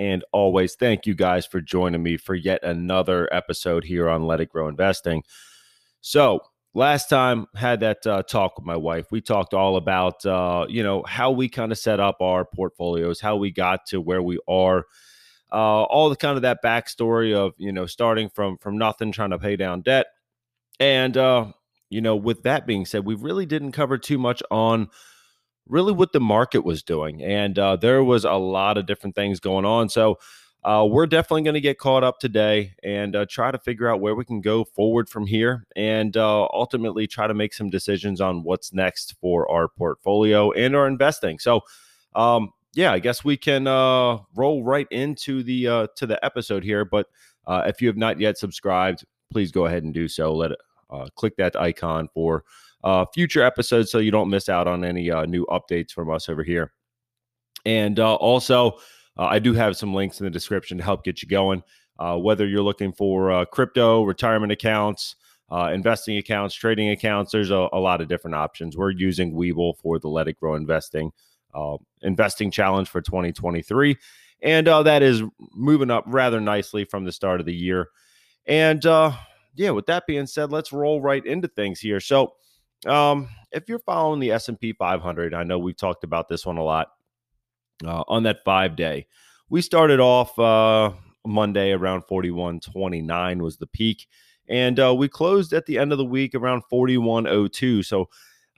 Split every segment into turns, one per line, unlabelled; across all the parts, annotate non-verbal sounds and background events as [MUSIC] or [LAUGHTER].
And always, thank you guys for joining me for yet another episode here on Let It Grow Investing. So, last time had that uh, talk with my wife. We talked all about uh, you know how we kind of set up our portfolios, how we got to where we are, uh, all the kind of that backstory of you know starting from from nothing, trying to pay down debt, and uh, you know with that being said, we really didn't cover too much on really what the market was doing. And uh, there was a lot of different things going on. So uh, we're definitely going to get caught up today and uh, try to figure out where we can go forward from here and uh, ultimately try to make some decisions on what's next for our portfolio and our investing. So, um, yeah, I guess we can uh, roll right into the uh, to the episode here. But if you have not yet subscribed, please go ahead and do so. Let it click that icon for uh, future episodes so you don't miss out on any uh, new updates from us over here. And uh, also, uh, I do have some links in the description to help get you going. Uh, whether you're looking for uh, crypto, retirement accounts, investing accounts, trading accounts, there's a, a, lot of different options. We're using Webull for the Let It Grow Investing investing challenge for 2023. And that is moving up rather nicely from the start of the year. And yeah, with that being said, let's roll right into things here. So, um, if you're following the S&P 500, I know we've talked about this one a lot uh, on that five day. We started off uh, Monday around 41.29 was the peak, and uh, we closed at the end of the week around 41.02. So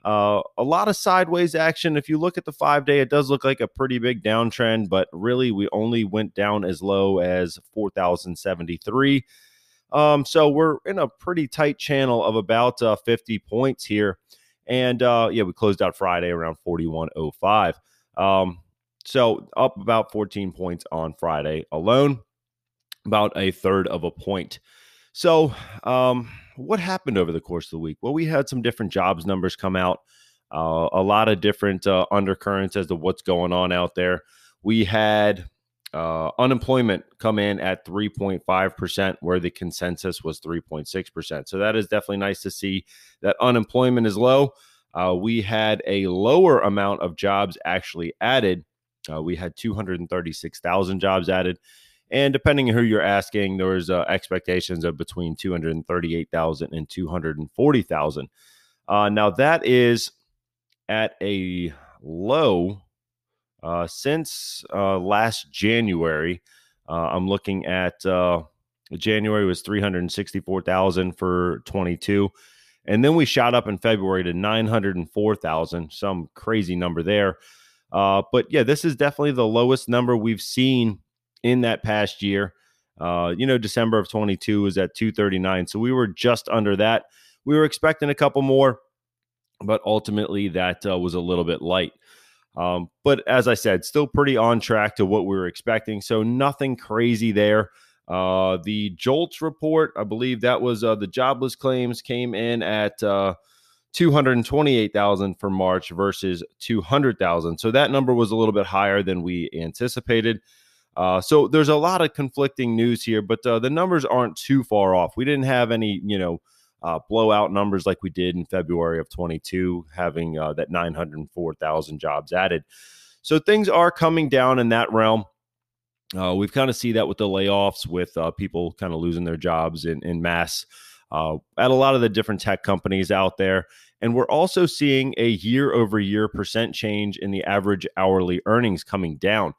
uh, a lot of sideways action. If you look at the five day, it does look like a pretty big downtrend, but really we only went down as low as 4,073. Um, so we're in a pretty tight channel of about uh, 50 points here. And uh, yeah, we closed out Friday around 41.05. Um, so up about 14 points on Friday alone, about a third of a point. So, um, what happened over the course of the week? Well, we had some different jobs numbers come out, uh, a lot of different uh, undercurrents as to what's going on out there. We had uh, unemployment come in at 3.5%, where the consensus was 3.6%. So that is definitely nice to see that unemployment is low. Uh, we had a lower amount of jobs actually added. Uh, we had 236,000 jobs added. And depending on who you're asking, there was uh, expectations of between 238,000 and 240,000. Uh, now that is at a low uh, since uh, last January, uh, I'm looking at uh, January was 364,000 for 22. And then we shot up in February to 904,000, some crazy number there. Uh, but yeah, this is definitely the lowest number we've seen in that past year. Uh, you know, December of 22 was at 239. So we were just under that. We were expecting a couple more, but ultimately that uh, was a little bit light. Um, but as I said, still pretty on track to what we were expecting. So nothing crazy there. Uh, the JOLTS report, I believe that was uh, the jobless claims came in at uh, 228,000 for March versus 200,000. So that number was a little bit higher than we anticipated. Uh, so there's a lot of conflicting news here, but uh, the numbers aren't too far off. We didn't have any, you know, uh, blowout numbers like we did in February of 22, having uh, that 904,000 jobs added. So things are coming down in that realm. Uh, we've kind of see that with the layoffs, with uh, people kind of losing their jobs in, in mass uh, at a lot of the different tech companies out there. And we're also seeing a year over year percent change in the average hourly earnings coming down.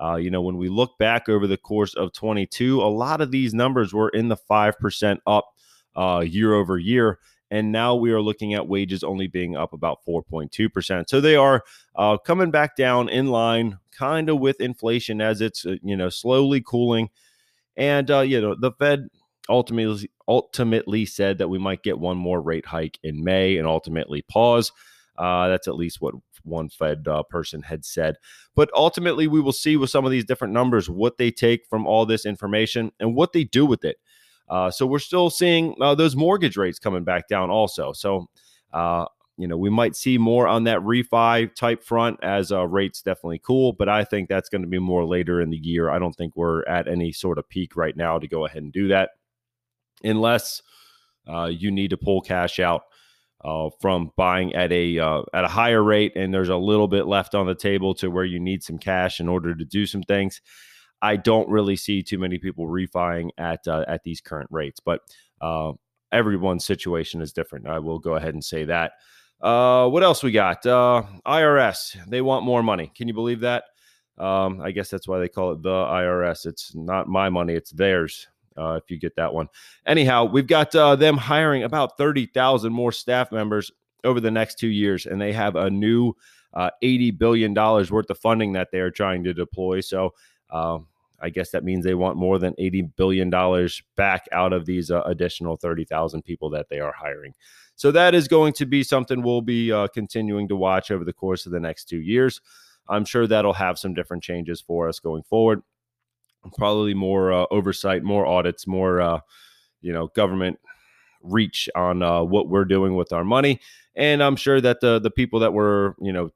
Uh, you know, when we look back over the course of 22, a lot of these numbers were in the 5% up uh, year over year. And now we are looking at wages only being up about 4.2%. So they are uh, coming back down in line kind of with inflation as it's, uh, you know, slowly cooling. And, uh, you know, the Fed ultimately ultimately said that we might get one more rate hike in May and ultimately pause. Uh, that's at least what one Fed uh, person had said. But ultimately, we will see with some of these different numbers what they take from all this information and what they do with it. Uh, so we're still seeing uh, those mortgage rates coming back down also. So, uh, you know, we might see more on that refi type front as uh, rates definitely cool, but I think that's going to be more later in the year. I don't think we're at any sort of peak right now to go ahead and do that unless uh, you need to pull cash out uh, from buying at a uh, at a higher rate, and there's a little bit left on the table to where you need some cash in order to do some things. I don't really see too many people refining at uh, at these current rates, but uh, everyone's situation is different. I will go ahead and say that. Uh, what else we got? Uh, IRS. They want more money. Can you believe that? Um, I guess that's why they call it the IRS. It's not my money; it's theirs uh, if you get that one. Anyhow, we've got uh, them hiring about 30,000 more staff members over the next two years, and they have a new uh, $80 billion worth of funding that they are trying to deploy. So uh, I guess that means they want more than $80 billion back out of these uh, additional 30,000 people that they are hiring. So that is going to be something we'll be uh, continuing to watch over the course of the next two years. I'm sure that'll have some different changes for us going forward probably more uh, oversight, more audits, more uh, you know government reach on uh, what we're doing with our money. And I'm sure that the the people that were you know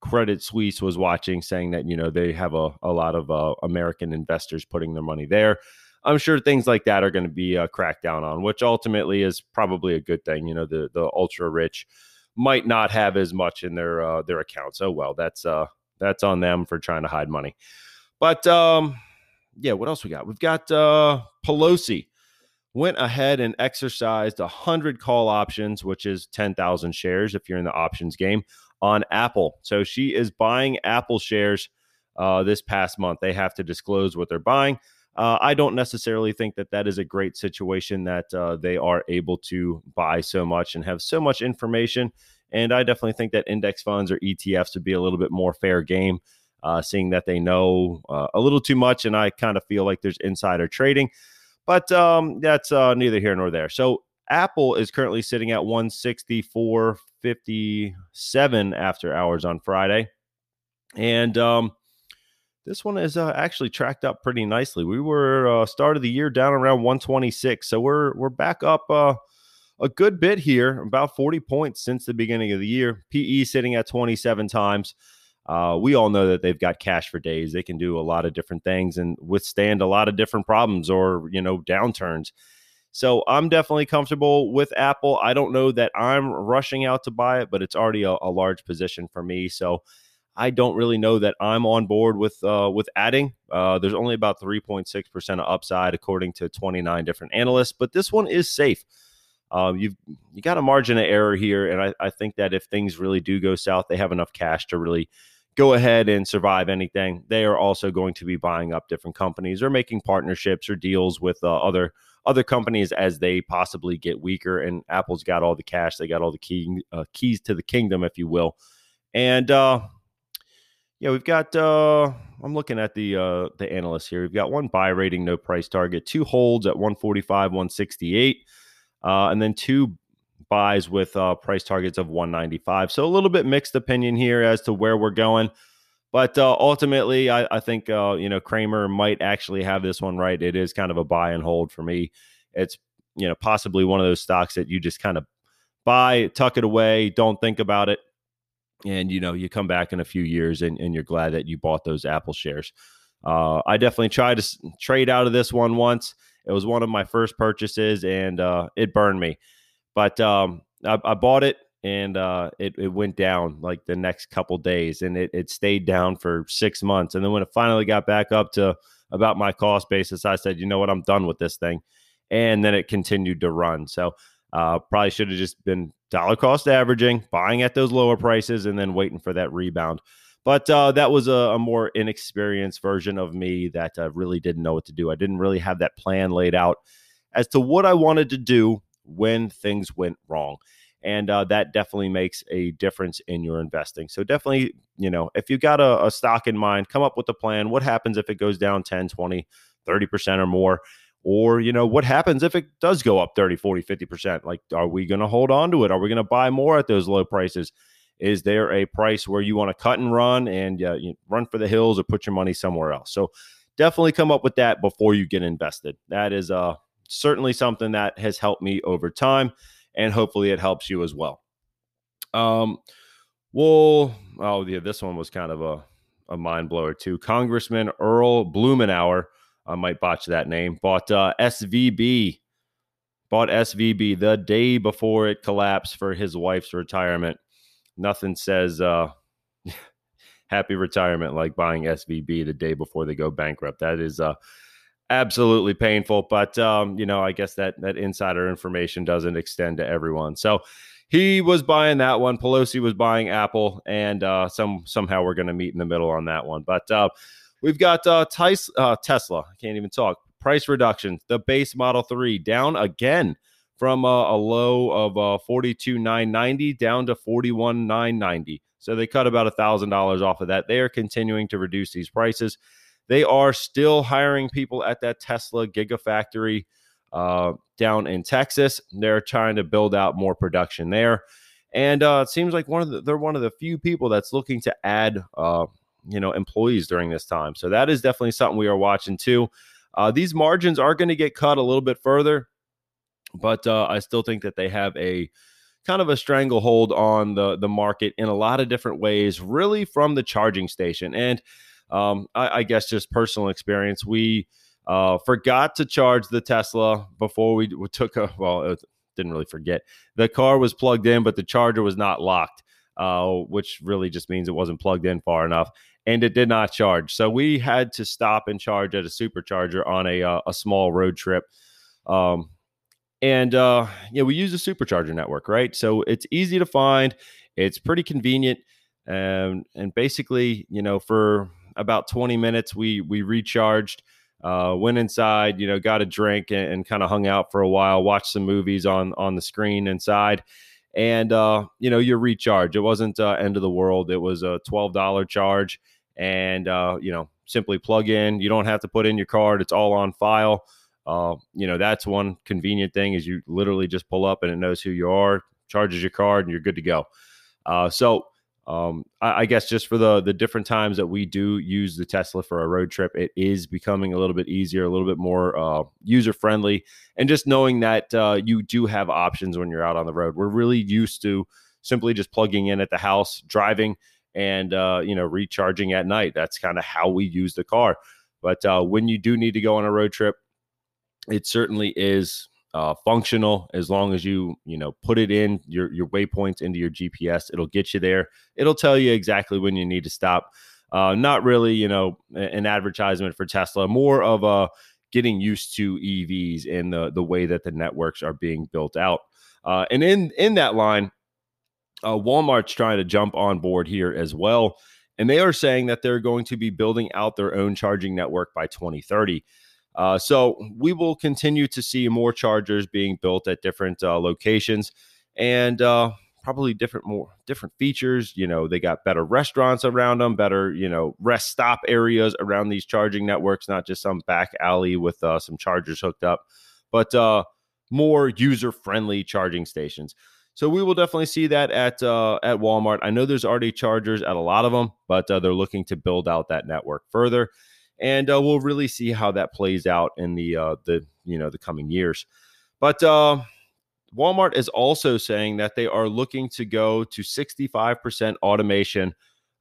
Credit Suisse was watching, saying that you know they have a, a lot of uh, American investors putting their money there. I'm sure things like that are going to be uh, cracked down on, which ultimately is probably a good thing. You know, the the ultra rich might not have as much in their uh, their accounts. Oh well, that's uh that's on them for trying to hide money. But um, yeah, what else we got? We've got uh, Pelosi went ahead and exercised 100 call options, which is 10,000 shares if you're in the options game on Apple. So she is buying Apple shares uh, this past month. They have to disclose what they're buying. Uh, I don't necessarily think that that is a great situation that uh, they are able to buy so much and have so much information. And I definitely think that index funds or ETFs would be a little bit more fair game uh, seeing that they know uh, a little too much. And I kind of feel like there's insider trading, but um, that's uh, neither here nor there. So Apple is currently sitting at 164.57 after hours on Friday. And um, this one is uh, actually tracked up pretty nicely. We were uh, start of the year down around 126, so we're we're back up uh, a good bit here, about 40 points since the beginning of the year. PE sitting at 27 times. Uh, we all know that they've got cash for days. They can do a lot of different things and withstand a lot of different problems or you know downturns. So I'm definitely comfortable with Apple. I don't know that I'm rushing out to buy it, but it's already a, a large position for me. So I don't really know that I'm on board with uh, with adding. Uh, there's only about 3.6 percent of upside according to 29 different analysts, but this one is safe. Um, you've you got a margin of error here, and I, I think that if things really do go south, they have enough cash to really go ahead and survive anything. They are also going to be buying up different companies or making partnerships or deals with uh, other other companies as they possibly get weaker. And Apple's got all the cash; they got all the key uh, keys to the kingdom, if you will. And uh, yeah, we've got. Uh, I'm looking at the uh, the analysts here. We've got one buy rating, no price target, two holds at 145, 168, uh, and then two buys with uh, price targets of 195. So a little bit mixed opinion here as to where we're going. But uh, ultimately, I, I think uh, you know Cramer might actually have this one right. It is kind of a buy and hold for me. It's you know possibly one of those stocks that you just kind of buy, tuck it away, don't think about it, and you know you come back in a few years and, and you're glad that you bought those Apple shares. Uh, I definitely tried to trade out of this one once. It was one of my first purchases, and uh, it burned me. But um, I, I, bought it and uh, it, it went down like the next couple days and it, it stayed down for six months. And then when it finally got back up to about my cost basis, I said, you know what, I'm done with this thing. And then it continued to run. So uh, probably should have just been dollar cost averaging, buying at those lower prices, and then waiting for that rebound. But uh, that was a, a, more inexperienced version of me that uh, really didn't know what to do. I didn't really have that plan laid out as to what I wanted to do when things went wrong. And uh, that definitely makes a difference in your investing. So, definitely, you know, if you've got a, a stock in mind, come up with a plan. What happens if it goes down 10, 20, 30% or more? Or, you know, what happens if it does go up 30, 40, 50%? Like, are we going to hold on to it? Are we going to buy more at those low prices? Is there a price where you want to cut and run and uh, you run for the hills or put your money somewhere else? So definitely come up with that before you get invested. That is uh, certainly something that has helped me over time, and hopefully it helps you as well. Um, well, oh yeah, this one was kind of a, a mind blower too. Congressman Earl Blumenauer, I might botch that name, bought uh, SVB, bought SVB the day before it collapsed for his wife's retirement. Nothing says uh, [LAUGHS] happy retirement like buying SVB the day before they go bankrupt. That is uh, absolutely painful, but um, you know, I guess that that insider information doesn't extend to everyone. So he was buying that one. Pelosi was buying Apple, and uh, some somehow we're going to meet in the middle on that one. But uh, we've got uh, Tis, uh, Tesla. I can't even talk. Price reductions. The base Model Three down again from uh, a low of uh, forty two nine ninety down to forty one nine ninety. So they cut about a thousand dollars off of that. They are continuing to reduce these prices. They are still hiring people at that Tesla Gigafactory uh, down in Texas. They're trying to build out more production there, and uh, it seems like one of the, they're one of the few people that's looking to add, uh, you know, employees during this time. So that is definitely something we are watching too. Uh, these margins are going to get cut a little bit further, but uh, I still think that they have a kind of a stranglehold on the the market in a lot of different ways, really from the charging station. And um, I, I guess just personal experience, we uh, forgot to charge the Tesla before we, took a well, It didn't really forget. The car was plugged in, but the charger was not locked, uh, which really just means it wasn't plugged in far enough, and it did not charge. So we had to stop and charge at a supercharger on a uh, a small road trip. Um, and uh, yeah, we use a supercharger network, right? So it's easy to find. It's pretty convenient, and and basically, you know, for about 20 minutes, we we recharged uh, went inside, you know, got a drink and, and kind of hung out for a while, watched some movies on on the screen inside, and uh, you know, you recharge. It wasn't uh, end of the world. It was a twelve dollar charge, and uh, you know, simply plug in. You don't have to put in your card. It's all on file. Uh, you know, that's one convenient thing is you literally just pull up and it knows who you are, charges your card, and you're good to go. Uh, so um, I, I, guess just for the the different times that we do use the Tesla for a road trip, it is becoming a little bit easier, a little bit more uh, user friendly, and just knowing that uh, you do have options when you're out on the road. We're really used to simply just plugging in at the house, driving, and uh, you know recharging at night. That's kind of how we use the car. But uh, when you do need to go on a road trip, it certainly is uh, functional as long as you you know put it in your your waypoints into your GPS. It'll get you there. It'll tell you exactly when you need to stop. Uh, not really, you know, an advertisement for Tesla. More of a getting used to EVs and the the way that the networks are being built out. Uh, and in in that line, uh, Walmart's trying to jump on board here as well, and they are saying that they're going to be building out their own charging network by 2030. Uh, so we will continue to see more chargers being built at different uh, locations and uh, probably different more different features. You know, they got better restaurants around them, better you know rest stop areas around these charging networks, not just some back alley with uh, some chargers hooked up, but uh, more user friendly charging stations. So we will definitely see that at uh, at Walmart. I know there's already chargers at a lot of them, but uh, they're looking to build out that network further and uh, we'll really see how that plays out in the uh, the you know the coming years. But uh, Walmart is also saying that they are looking to go to 65% automation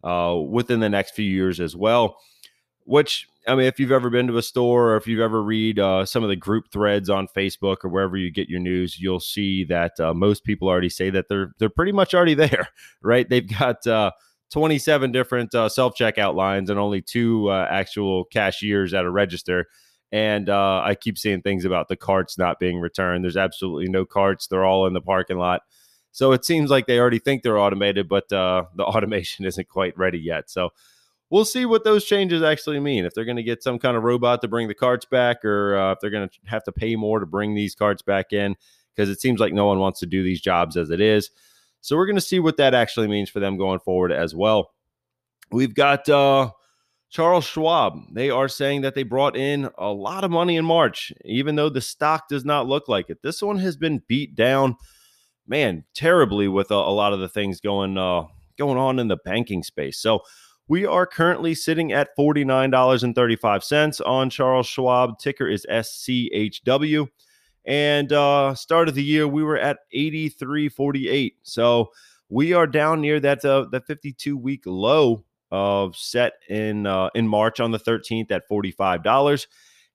uh, within the next few years as well. Which I mean, if you've ever been to a store or if you've ever read uh, some of the group threads on Facebook or wherever you get your news, you'll see that uh, most people already say that they're they're pretty much already [LAUGHS] there, right? They've got 27 different uh, self checkout lines and only two uh, actual cashiers at a register. And uh, I keep seeing things about the carts not being returned. There's absolutely no carts, they're all in the parking lot. So it seems like they already think they're automated, but uh, the [LAUGHS] automation isn't quite ready yet. So we'll see what those changes actually mean. If they're going to get some kind of robot to bring the carts back, or uh, if they're going to have to pay more to bring these carts back in, because it seems like no one wants to do these jobs as it is. So we're going to see what that actually means for them going forward as well. We've got uh, Charles Schwab. They are saying that they brought in a lot of money in March, even though the stock does not look like it. This one has been beat down, man, terribly with a, a lot of the things going uh, going on in the banking space. So we are currently sitting at $49.35 on Charles Schwab. Ticker is SCHW. And uh, start of the year, we were at 83.48. So we are down near that uh, that 52 week low of set in uh, in March on the 13th at $45.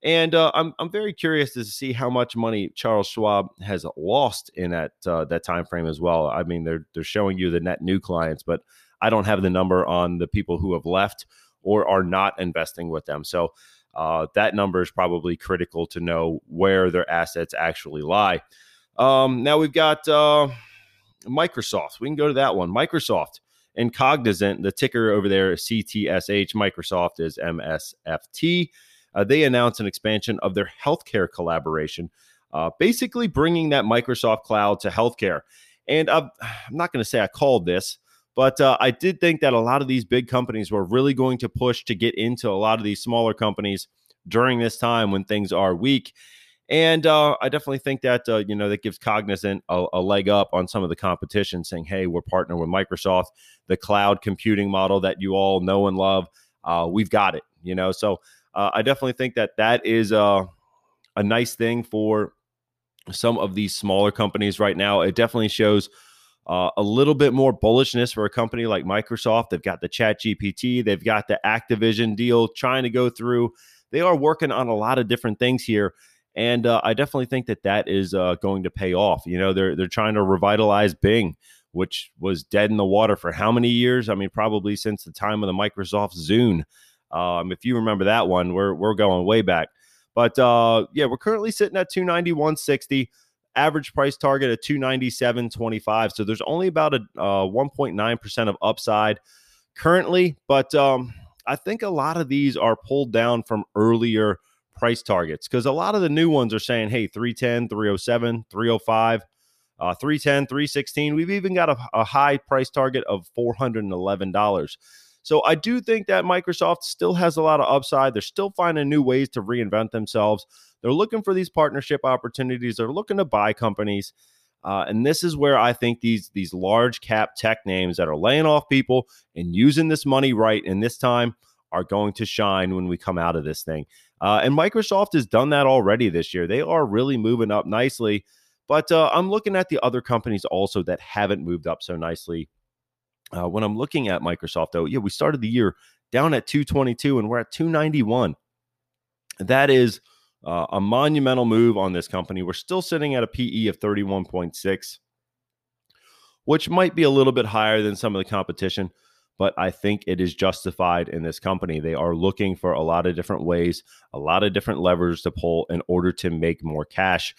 And uh, I'm I'm very curious to see how much money Charles Schwab has lost in that uh, that time frame as well. I mean, they're they're showing you the net new clients, but I don't have the number on the people who have left or are not investing with them. So uh, that number is probably critical to know where their assets actually lie. Um, now we've got uh, Microsoft. We can go to that one. Microsoft and Cognizant, the ticker over there is CTSH. Microsoft is MSFT. Uh, they announced an expansion of their healthcare collaboration, uh, basically bringing that Microsoft cloud to healthcare. And I'm not going to say I called this, but uh, I did think that a lot of these big companies were really going to push to get into a lot of these smaller companies during this time when things are weak. And uh, I definitely think that uh, you know that gives Cognizant a, a, leg up on some of the competition, saying, "Hey, we're partnering with Microsoft, the cloud computing model that you all know and love. Uh, we've got it." You know, so uh, I definitely think that that is uh, a nice thing for some of these smaller companies right now. It definitely shows uh, a little bit more bullishness for a company like Microsoft. They've got the Chat GPT, they've got the Activision deal trying to go through. They are working on a lot of different things here. And uh, I definitely think that that is uh, going to pay off. You know, they're they're trying to revitalize Bing, which was dead in the water for how many years? I mean, probably since the time of the Microsoft Zune. Um, if you remember that one, we're we're going way back. But uh, yeah, we're currently sitting at 291.60 average price target at 297.25. So there's only about a uh, 1.9% of upside currently, but um, I think a lot of these are pulled down from earlier price targets because a lot of the new ones are saying, hey, 310, 307, 305. Uh, 310, 316. We've even got a, a high price target of $411. So I do think that Microsoft still has a lot of upside. They're still finding new ways to reinvent themselves. They're looking for these partnership opportunities. They're looking to buy companies. Uh, and this is where I think these these large cap tech names that are laying off people and using this money right in this time are going to shine when we come out of this thing. Uh, and Microsoft has done that already this year. They are really moving up nicely. But uh, I'm looking at the other companies also that haven't moved up so nicely. Uh, when I'm looking at Microsoft, though, yeah, we started the year down at 222 and we're at 291. That is uh, a monumental move on this company. We're still sitting at a PE of 31.6, which might be a little bit higher than some of the competition, but I think it is justified in this company. They are looking for a lot of different ways, a lot of different levers to pull in order to make more cash.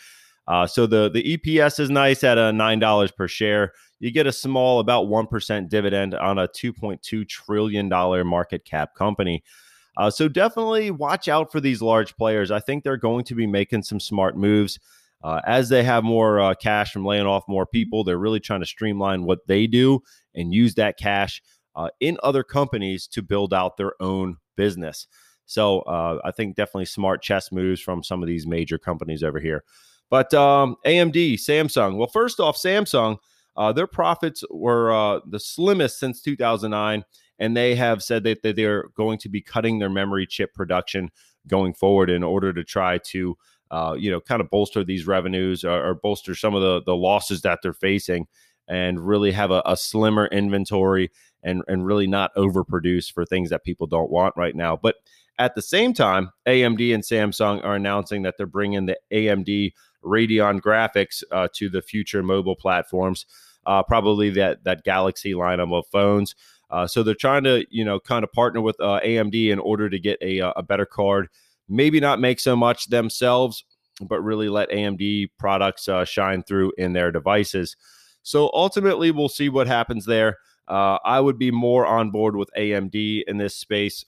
Uh, so the the EPS is nice at a nine dollars per share. You get a small, about one percent dividend on a two point two trillion dollar market cap company. Uh, so definitely watch out for these large players. I think they're going to be making some smart moves. Uh, as they have more uh, cash from laying off more people, they're really trying to streamline what they do and use that cash uh, in other companies to build out their own business. So uh, I think definitely smart chess moves from some of these major companies over here. But um, AMD, Samsung. Well, first off, Samsung, uh, their profits were the slimmest since 2009 and they have said that, that they're going to be cutting their memory chip production going forward in order to try to uh, you know kind of bolster these revenues or, or, bolster some of the the losses that they're facing and really have a, a slimmer inventory and and really not overproduce for things that people don't want right now. But at the same time amd and samsung are announcing that they're bringing the amd radeon graphics uh, to the future mobile platforms uh, probably that that galaxy lineup of phones uh, so they're trying to, you know, kind of partner with uh, AMD in order to get a, uh, a better card. Maybe not make so much themselves, but really let AMD products uh, shine through in their devices. So ultimately, we'll see what happens there. I would be more on board with AMD in this space,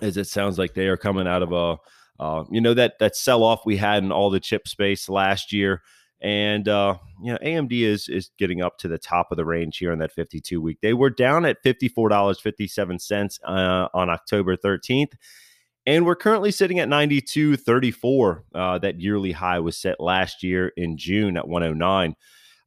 as it sounds like they are coming out of a, uh, you know, that that sell off we had in all the chip space last year. And uh, you know, AMD is is getting up to the top of the range here on that 52 week. They were down at $54.57 uh, on October 13th. And we're currently sitting at 92.34. Uh, that yearly high was set last year in June at 109.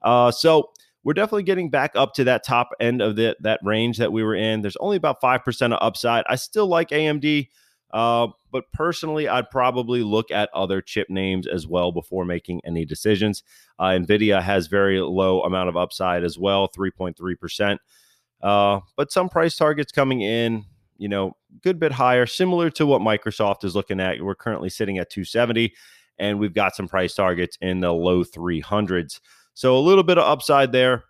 Uh, so we're definitely getting back up to that top end of the, that range that we were in. There's only about 5% of upside. I still like AMD, uh, but personally, I'd probably look at other chip names as well before making any decisions. Uh, NVIDIA has very low amount of upside as well, 3.3%. Uh, but some price targets coming in, you know, good bit higher, similar to what Microsoft is looking at. We're currently sitting at 270, and we've got some price targets in the low 300s. So a little bit of upside there,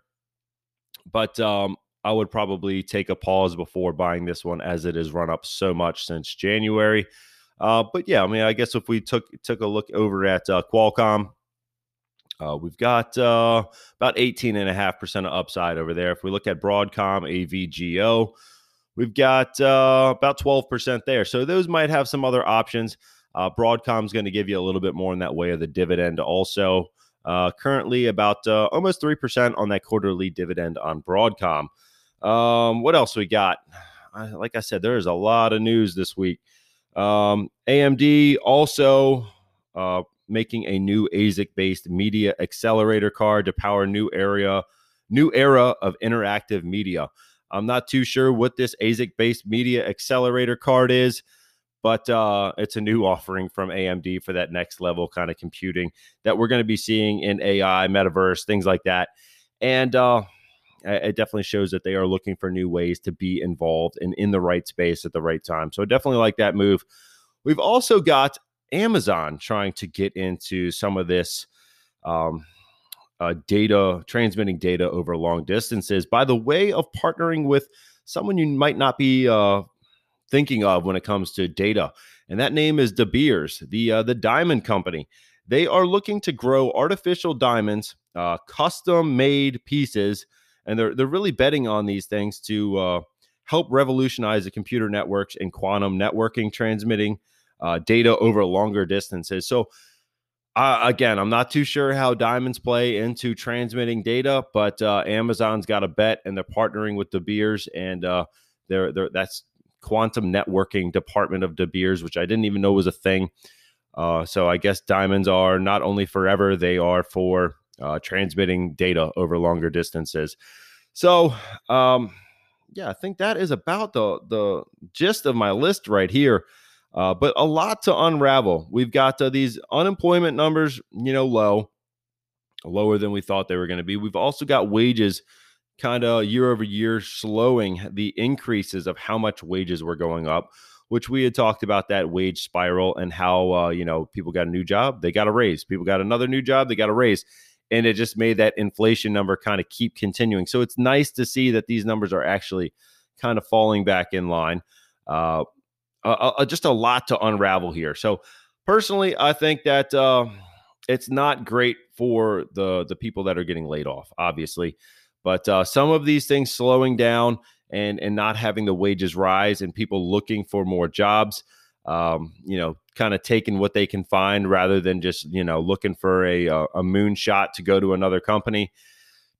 but um, I would probably take a pause before buying this one as it has run up so much since January. Uh, but yeah, I mean, I guess if we took took a look over at uh, Qualcomm, uh, we've got uh, about 18.5% of upside over there. If we look at Broadcom, AVGO, we've got uh, about 12% there. So those might have some other options. Uh, Broadcom's going to give you a little bit more in that way of the dividend also. Uh, currently about uh, almost 3% on that quarterly dividend on Broadcom. Um, what else we got? like I said, there is a lot of news this week. Um, AMD also uh, making a new ASIC based media accelerator card to power new area, new era of interactive media. I'm not too sure what this ASIC based media accelerator card is but uh, it's a new [LAUGHS] offering from AMD for that next level kind of computing that we're going to be seeing in AI, metaverse, things like that. And uh, it definitely shows that they are looking for new ways to be involved and in the right space at the right time. So definitely like that move. We've also got Amazon trying to get into some of this um, uh, data, transmitting data over long distances by the way of partnering with someone you might not be uh, thinking of when it comes to data. And that name is De Beers, the uh, the diamond company. They are looking to grow artificial diamonds, uh, custom made pieces, and they're they're really betting on these things to uh, help revolutionize the computer networks and quantum networking, transmitting uh, data over longer distances. So. Uh, again, I'm not too sure how diamonds play into transmitting data, but uh, Amazon's got a bet, and they're partnering with De Beers, and they're, they're that's quantum networking department of De Beers, which I didn't even know was a thing. Uh, so I guess diamonds are not only forever, they are for uh, transmitting data over longer distances. So, um, yeah, I think that is about the the gist of my list right here. Uh, but a lot to unravel. We've got uh, these unemployment numbers, you know, low, lower than we thought they were going to be. We've also got wages kind of year over year slowing the increases of how much wages were going up which we had talked about that wage spiral and how uh, you know people got a new job they got a raise people got another new job they got a raise and it just made that inflation number kind of keep continuing. So it's nice to see that these numbers are actually kind of falling back in line. Uh, uh, just a lot to unravel here. So personally i think that uh, it's not great for the the people that are getting laid off obviously. But uh, some of these things slowing down and and not having the wages rise and people looking for more jobs, um, you know, kind of taking what they can find rather than just you know looking for a a, a moonshot to go to another company.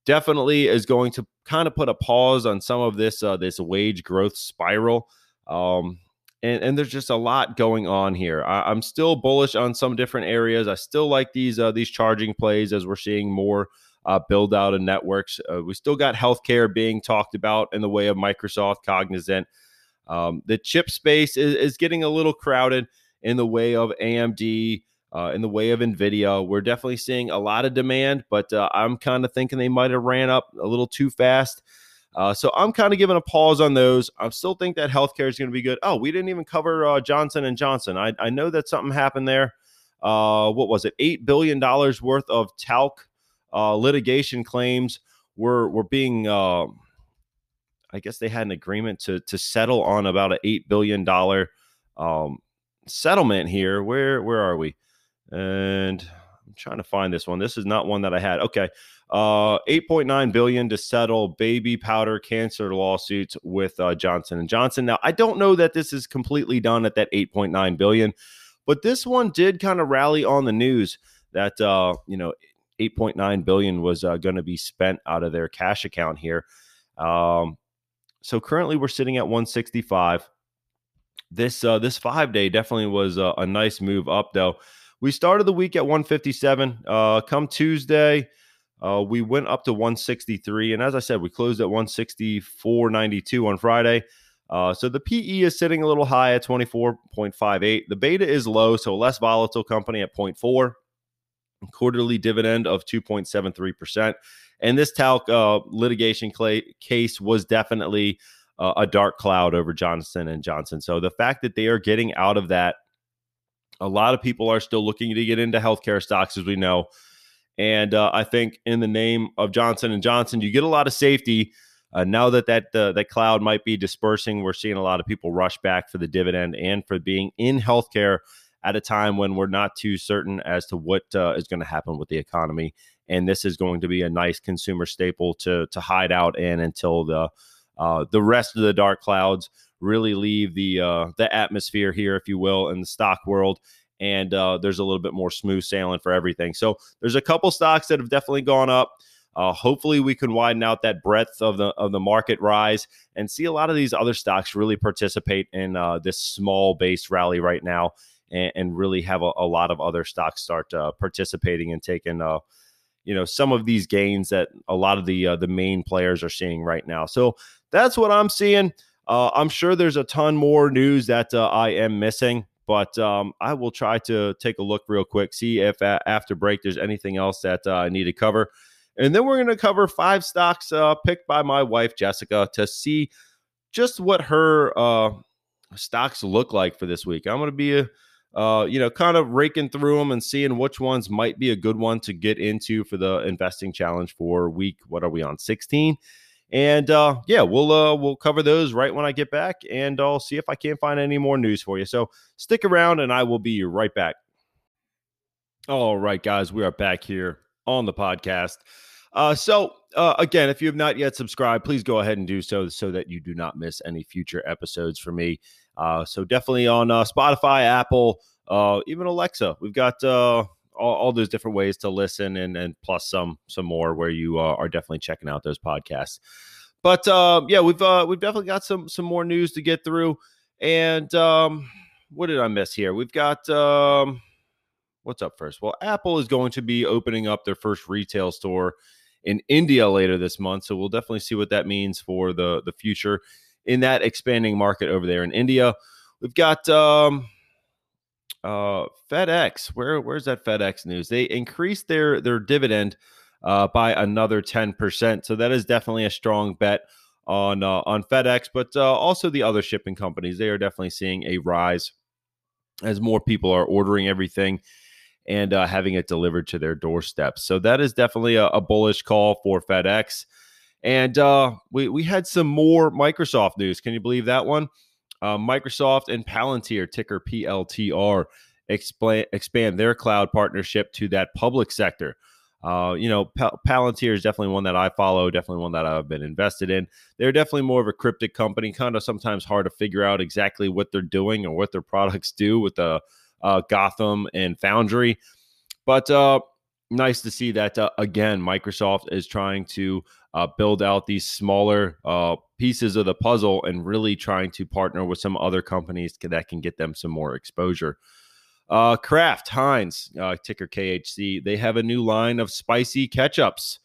Definitely is going to kind of put a pause on some of this uh, this wage growth spiral. Um, and, and, there's just a lot going on here. I, am still bullish on some different areas. I still like these uh, these charging plays as we're seeing more uh, build out of networks. Uh, we still got healthcare being talked about in the way of Microsoft Cognizant. Um, the chip space is, is, getting a little crowded in the way of AMD, uh, in the way of NVIDIA. We're definitely seeing a lot of demand, but uh, I'm kind of thinking they might have ran up a little too fast. Uh, so I'm kind of giving a pause on those. I still think that healthcare is going to be good. Oh, we didn't even cover uh, Johnson and Johnson. I, I know that something happened there. what was it? Eight billion dollars worth of talc uh, litigation claims were were being. Uh, I guess they had an agreement to to settle on about an eight billion dollar um, settlement here. Where where are we? And I'm trying to find this one. This is not one that I had. Okay. Uh, 8.9 billion to settle baby powder cancer lawsuits with uh, Johnson and Johnson. Now, I don't know that this is completely done at that 8.9 billion, but this one did kind of rally on the news that uh, you know 8.9 billion was uh, going to be spent out of their cash account here. Um, so currently we're sitting at 165. This uh, this five day definitely was a, a, nice move up though. We started the week at 157. Uh, come Tuesday, Uh, we went up to 163, and as I said, we closed at 164.92 on Friday. Uh, so the PE is sitting a little high at 24.58. The beta is low, so less volatile company at 0.4. Quarterly dividend of 2.73%. And this talc uh, litigation case was definitely uh, a dark cloud over Johnson and Johnson. So the fact that they are getting out of that, a lot of people are still looking to get into healthcare stocks, as we know. And uh, I think in the name of Johnson and Johnson, you get a lot of safety. Uh, now that that uh, that cloud might be dispersing, we're seeing a lot of people rush back for the dividend and for being in healthcare at a time when we're not too certain as to what uh, is going to happen with the economy. And this is going to be a nice consumer staple to to hide out in until the uh, the rest of the dark clouds really leave the uh, the atmosphere here, if you will, in the stock world. And uh, there's a little bit more smooth sailing for everything. So there's a couple stocks that have definitely gone up. Uh, hopefully, we can widen out that breadth of the of the market rise and see a lot of these other stocks really participate in uh, this small base rally right now, and, and really have a, a, lot of other stocks start uh, participating and taking uh, you know some of these gains that a lot of the uh, the main players are seeing right now. So that's what I'm seeing. Uh, I'm sure there's a ton more news that uh, I am missing, but um, I will try to take a look real quick, see if after break there's anything else that uh, I need to cover. And then we're going to cover five stocks uh, picked by my wife, Jessica, to see just what her uh, stocks look like for this week. I'm going to be a uh, you know, kind of raking through them and seeing which ones might be a good one to get into for the investing challenge for week. What are we on? 16. And uh, yeah, we'll uh, we'll cover those right when I get back, and I'll see if I can't find any more news for you. So stick around, and I will be right back. All right, guys, we are back here on the podcast. Uh, so uh, again, if you have not yet subscribed, please go ahead and do so so that you do not miss any future episodes for me. Uh, so definitely on uh, Spotify, Apple, uh, even Alexa. We've got uh, all, all, those different ways to listen, and and plus some some more where you uh, are definitely checking out those podcasts. But uh, yeah, we've uh, we've definitely got some some more news to get through. And um, what did I miss here? We've got um, what's up first? Well, Apple is going to be opening up their first retail store in India later this month, so we'll definitely see what that means for the the future in that expanding market over there in India. We've got um, uh, FedEx. Where where's that FedEx news? They increased their their dividend uh, by another ten percent. So that is definitely a strong bet on uh, on FedEx, but uh, also the other shipping companies. They are definitely seeing a rise as more people are ordering everything and uh, having it delivered to their doorsteps. So that is definitely a, a bullish call for FedEx. And uh, we we had some more Microsoft news. Can you believe that one? Uh, Microsoft and Palantir, ticker PLTR, explain, expand their cloud partnership to that public sector. Uh, you know, Pal- Palantir is definitely one that I follow, definitely one that I've been invested in. They're definitely more of a cryptic company, kind of sometimes hard to figure out exactly what they're doing or what their products do with the uh, Gotham and Foundry. But uh, nice to see that uh, again, Microsoft is trying to uh, build out these smaller uh, pieces of the puzzle and really trying to partner with some other companies that can get them some more exposure. Uh, Kraft Heinz, uh, ticker KHC, they have a new line of spicy ketchups.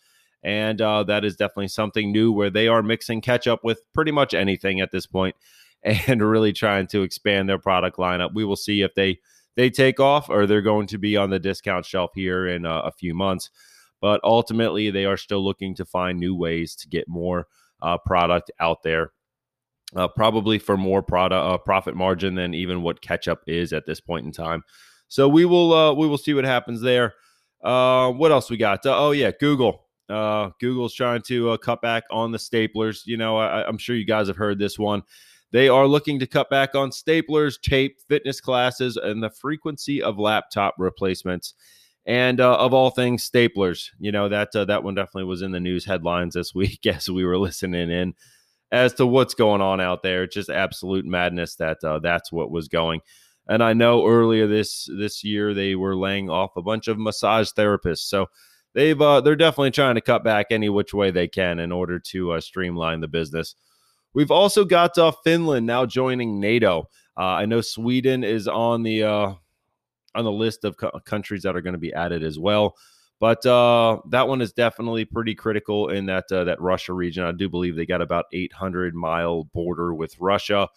And uh, that is definitely something new where they are mixing ketchup with pretty much anything at this point [LAUGHS] and really trying to expand their product lineup. We will see if they they take off or they're going to be on the discount shelf here in uh, a few months. But ultimately, they are still looking to find new ways to get more uh, product out there. Uh, probably for more product uh, profit margin than even what ketchup is at this point in time. So we will uh, we will see what happens there. Uh, what else we got? oh yeah, Google. Google's trying to cut back on the staplers. You know, I, I'm sure you guys have heard this one. They are looking to cut back on staplers, tape, fitness classes, and the frequency of laptop replacements. And uh, of all things, staplers. You know that uh, that one definitely was in the news headlines this [LAUGHS] week as we were listening in as to what's going on out there. It's just absolute madness that uh, that's what was going. And I know earlier this this year they were laying off a bunch of massage therapists. So they've uh, they're definitely trying to cut back any which way they can in order to uh, streamline the business. We've also got uh, Finland now joining NATO. Uh, I know Sweden is on the uh, on the list of co- countries that are going to be added as well. But uh, that one is definitely pretty critical in that uh, that Russia region. I do believe they got about 800 mile border with Russia,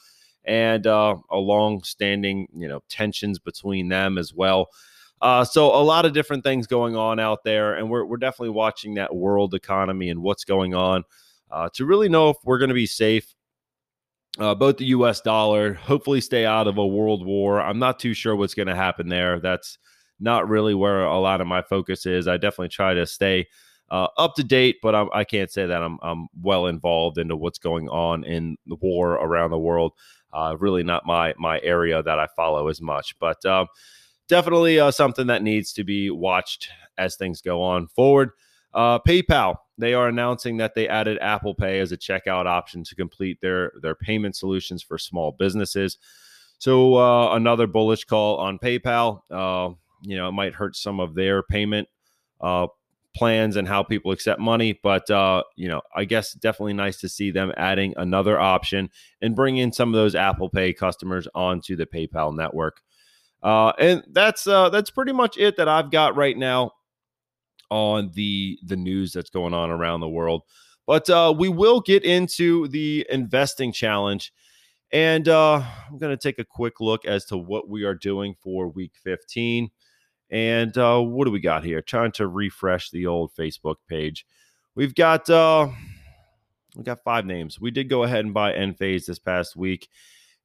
and uh, a long standing you know tensions between them as well. Uh, so a lot of different things going on out there, and we're we're definitely watching that world economy and what's going on uh, to really know if we're going to be safe. Uh, both the U.S. dollar, hopefully, stay out of a world war. I'm not too sure what's going to happen there. That's not really where a lot of my focus is. I definitely try to stay uh, up to date, but I'm, I can not say that I'm, I'm well involved into what's going on in the war around the world. Uh, really, not my my area that I follow as much, but um, definitely uh, something that needs to be watched as things go on forward. Uh, PayPal, they are announcing that they added Apple Pay as a checkout option to complete their their payment solutions for small businesses. So uh, another bullish call on PayPal. Uh, you know, it might hurt some of their payment uh, plans and how people accept money. But, uh, you know, I guess definitely nice to see them adding another option and bring in some of those Apple Pay customers onto the PayPal network. Uh, and that's uh, that's pretty much it that I've got right now on the the news that's going on around the world. But uh, we will get into the investing challenge. And uh, I'm going to take a quick look as to what we are doing for week 15. And uh, what do we got here? Trying to refresh the old Facebook page. We've got uh, we got five names. We did go ahead and buy Enphase this past week,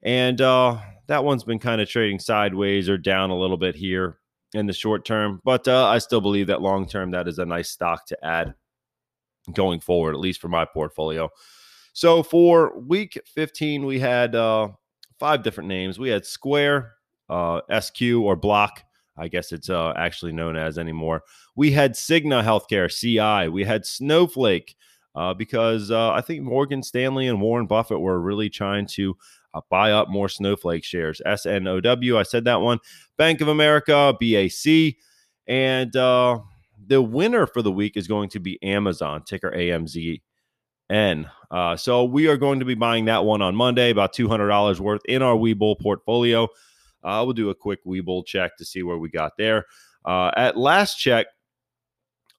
and uh, that one's been kind of trading sideways or down a little bit here in the short term. But uh, I still believe that long term that is a nice stock to add going forward, at least for my portfolio. So for week 15, we had uh, five different names. We had Square, uh, SQ or Block, I guess it's uh, actually known as anymore. We had Cigna Healthcare, CI. We had Snowflake uh, because uh, I think Morgan Stanley and Warren Buffett were really trying to uh, buy up more Snowflake shares. SNOW, I said that one. Bank of America, BAC. And uh, the winner for the week is going to be Amazon, ticker AMZN. Uh, so we are going to be buying that one on Monday, about $200 worth in our Webull portfolio. Uh, we'll do a quick Webull check to see where we got there. Uh, at last check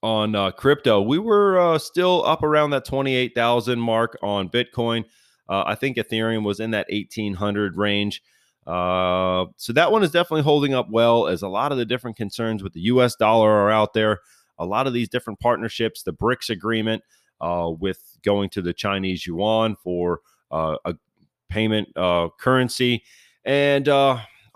on uh, crypto, we were uh, still up around that 28,000 mark on Bitcoin. Uh, I think Ethereum was in that 1800 range. Uh, so that one is definitely holding up well as a lot of the different concerns with the US dollar are out there. A lot of these different partnerships, the BRICS agreement with going to the Chinese yuan for a payment currency. And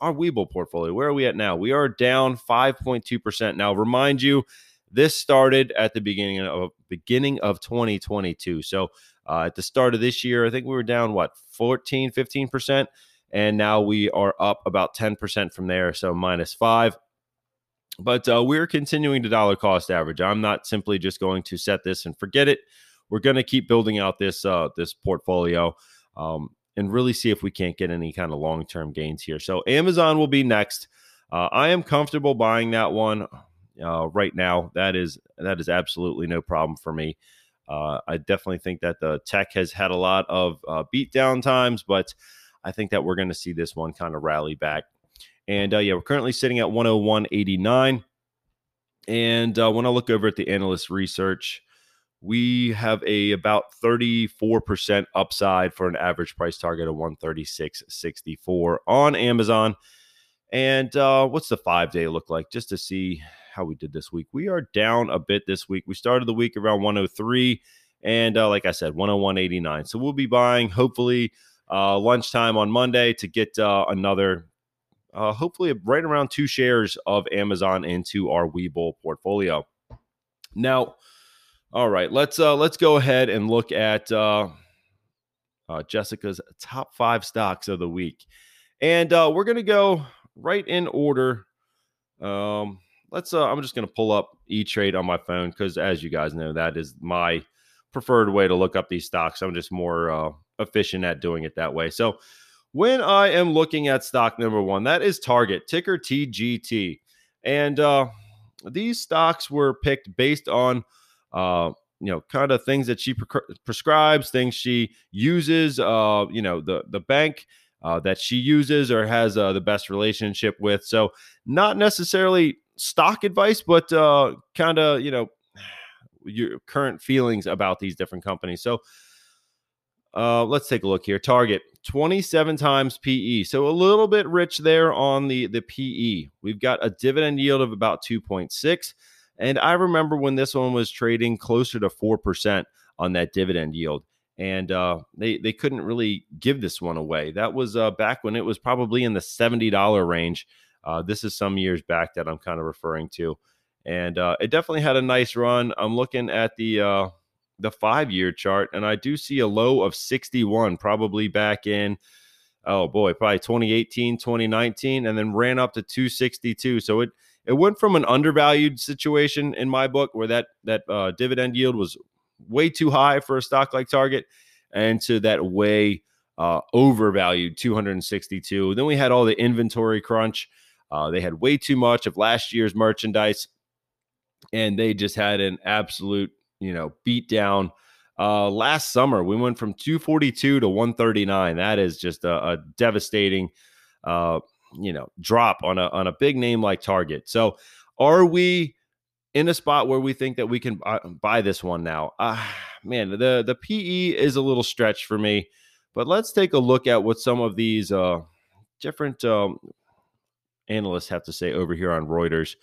our Webull portfolio. Where are we at now? We are down 5.2%. Now, remind you, this started at the beginning of beginning of 2022. So uh, at the start of this year, I think we were down what 14, 15%. And now we are up about 10% from there. So minus five. But uh, we're continuing to dollar cost average. I'm not simply just going to set this and forget it. We're going to keep building out this uh, this portfolio. Um, and really see if we can't get any kind of long term gains here. So Amazon will be next. Uh, I am comfortable buying that one uh, right now. That is that is absolutely no problem for me. Uh, I definitely think that the tech has had a lot of uh, beat down times, but I think that we're going to see this one kind of rally back. And uh, yeah, we're currently sitting at 101.89. And uh, when I look over at the analyst research, we have a about 34% upside for an average price target of 136.64 on Amazon. And uh, what's the five day look like just to see how we did this week? We are down a bit this week. We started the week around 103, and uh, like I said, 101.89. So we'll be buying hopefully uh, lunchtime on Monday to get uh, another, uh, hopefully right around two shares of Amazon into our Webull portfolio. Now, all right, let's uh let's go ahead and look at uh, uh Jessica's top five stocks of the week, and uh, we're gonna go right in order. Um, let's. Uh, I'm just gonna pull up E Trade on my phone because, as you guys know, that is my preferred way to look up these stocks. I'm just more uh, efficient at doing it that way. So, when I am looking at stock number one, that is Target, ticker TGT, and uh, these stocks were picked based on uh, you know, kind of things that she pre- prescribes, things she uses, uh, you know, the the bank uh, that she uses or has uh, the best relationship with. So not necessarily stock advice, but uh, kind of, you know, your current feelings about these different companies. So uh, let's take a look here. Target 27 times PE. So a little bit rich there on the, the PE. We've got a dividend yield of about 2.6. And I remember when this one was trading closer to 4% on that dividend yield. And uh, they, they couldn't really give this one away. That was uh, back when it was probably in the $70 range. Uh, this is some years back that I'm kind of referring to. And uh, it definitely had a nice run. I'm looking at the uh, the five year chart, and I do see a low of 61, probably back in, oh boy, probably 2018, 2019, and then ran up to 262. So it it went from an undervalued situation in my book where that that uh, dividend yield was way too high for a stock like Target, and to that way uh, overvalued 262. Then we had all the inventory crunch. Uh, they had way too much of last year's merchandise, and they just had an absolute you know, beat down. Uh, last summer, we went from 242 to 139. That is just a, a devastating, uh, you know, drop on a on a big name like Target. So, are we in a spot where we think that we can buy, buy this one now? Uh, man, the the PE is a little stretched for me, but let's take a look at what some of these uh, different um, analysts have to say over here on Reuters.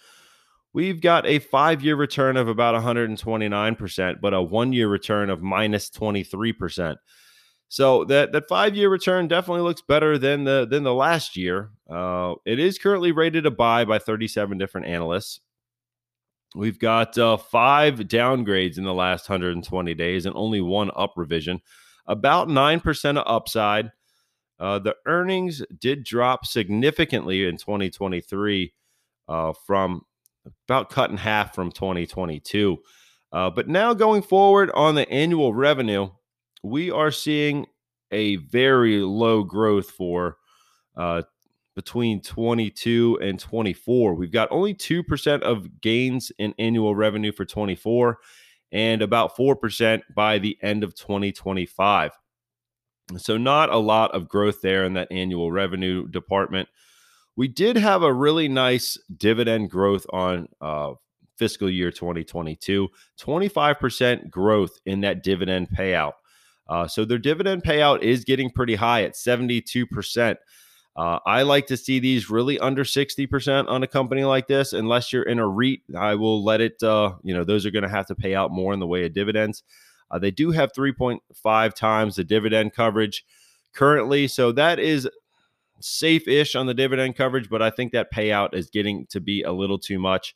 We've got a five year return of about 129%, but a one year return of minus 23%. So that that five year return definitely looks better than the than the last year. Uh, it is currently rated a buy by 37 different analysts. We've got uh, five downgrades in the last 120 days and only one up revision, about nine percent of upside. Uh, the earnings did drop significantly in 2023 uh, from about cut in half from 2022. Uh, but now going forward on the annual revenue, we are seeing a very low growth for uh, between 22 and 24. We've got only 2% of gains in annual revenue for 24 and about 4% by the end of 2025. So, not a lot of growth there in that annual revenue department. We did have a really nice dividend growth on uh, fiscal year 2022, 25% growth in that dividend payout. Uh, so their dividend payout is getting pretty high at 72%. Uh, I like to see these really under 60% on a company like this. Unless you're in a REIT, I will let it, uh, you know, those are going to have to pay out more in the way of dividends. Uh, they do have 3.5 times the dividend coverage currently. So that is safe-ish on the dividend coverage, but I think that payout is getting to be a little too much,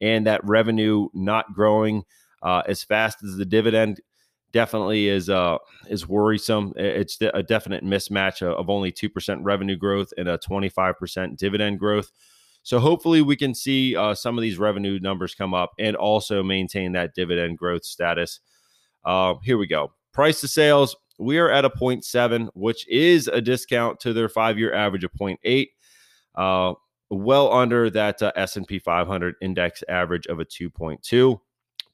and that revenue not growing uh, as fast as the dividend definitely is uh, is worrisome. It's a definite mismatch of only two percent revenue growth and a twenty five percent dividend growth. So hopefully we can see uh, some of these revenue numbers come up and also maintain that dividend growth status. Uh, here we go. Price to sales we are at a 0.7, which is a discount to their five-year average of 0.8, uh, well under that uh, S&P 500 index average of a 2.2.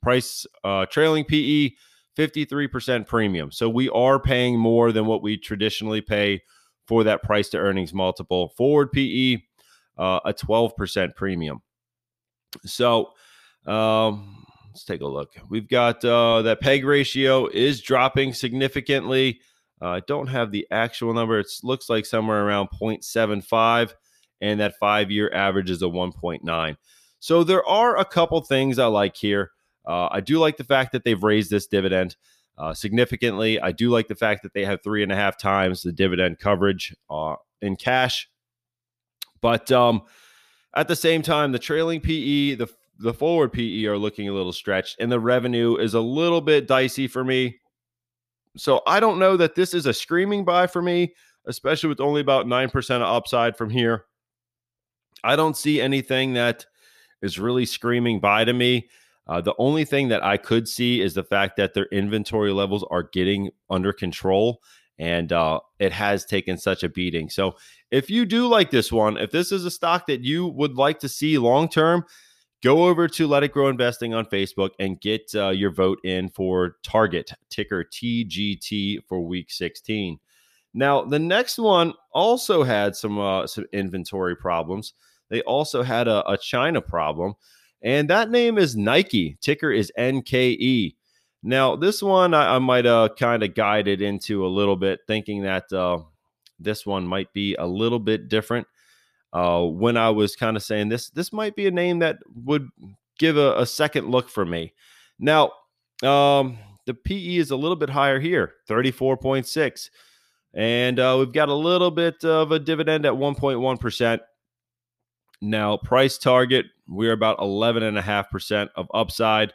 Price uh, trailing PE 53% premium. So we are paying more than what we traditionally pay for that price to earnings multiple. Forward PE uh, a 12% premium. So um, Let's take a look. We've got uh, that PEG ratio is dropping significantly. Uh, I uh, don't have the actual number. It looks like somewhere around 0.75, and that five year average is a 1.9. So there are a couple things I like here. Uh, I do like the fact that they've raised this dividend uh, significantly. I do like the fact that they have three and a half times the dividend coverage uh, in cash. But um, at the same time, the trailing PE, the the forward PE are looking a little stretched, and the revenue is a little bit dicey for me. So I don't know that this is a screaming buy for me, especially with only about 9% of upside from here. I don't see anything that is really screaming buy to me. Uh, the only thing that I could see is the fact that their inventory levels are getting under control and uh, it has taken such a beating. So, if you do like this one, if this is a stock that you would like to see long term, go over to Let It Grow Investing on Facebook and get uh, your vote in for Target, ticker TGT for week 16. Now, the next one also had some uh, some inventory problems. they also had a, a China problem. And that name is Nike. Ticker is NKE. Now, this one I, I might uh, kind of guided into a little bit, thinking that uh, this one might be a little bit different. Uh, when I was kind of saying this, this might be a name that would give a, a second look for me. Now, um, the PE is a little bit higher here, 34.6. And uh, we've got a little bit of a dividend at 1.1%. Now, price target, we're about 11.5% of upside.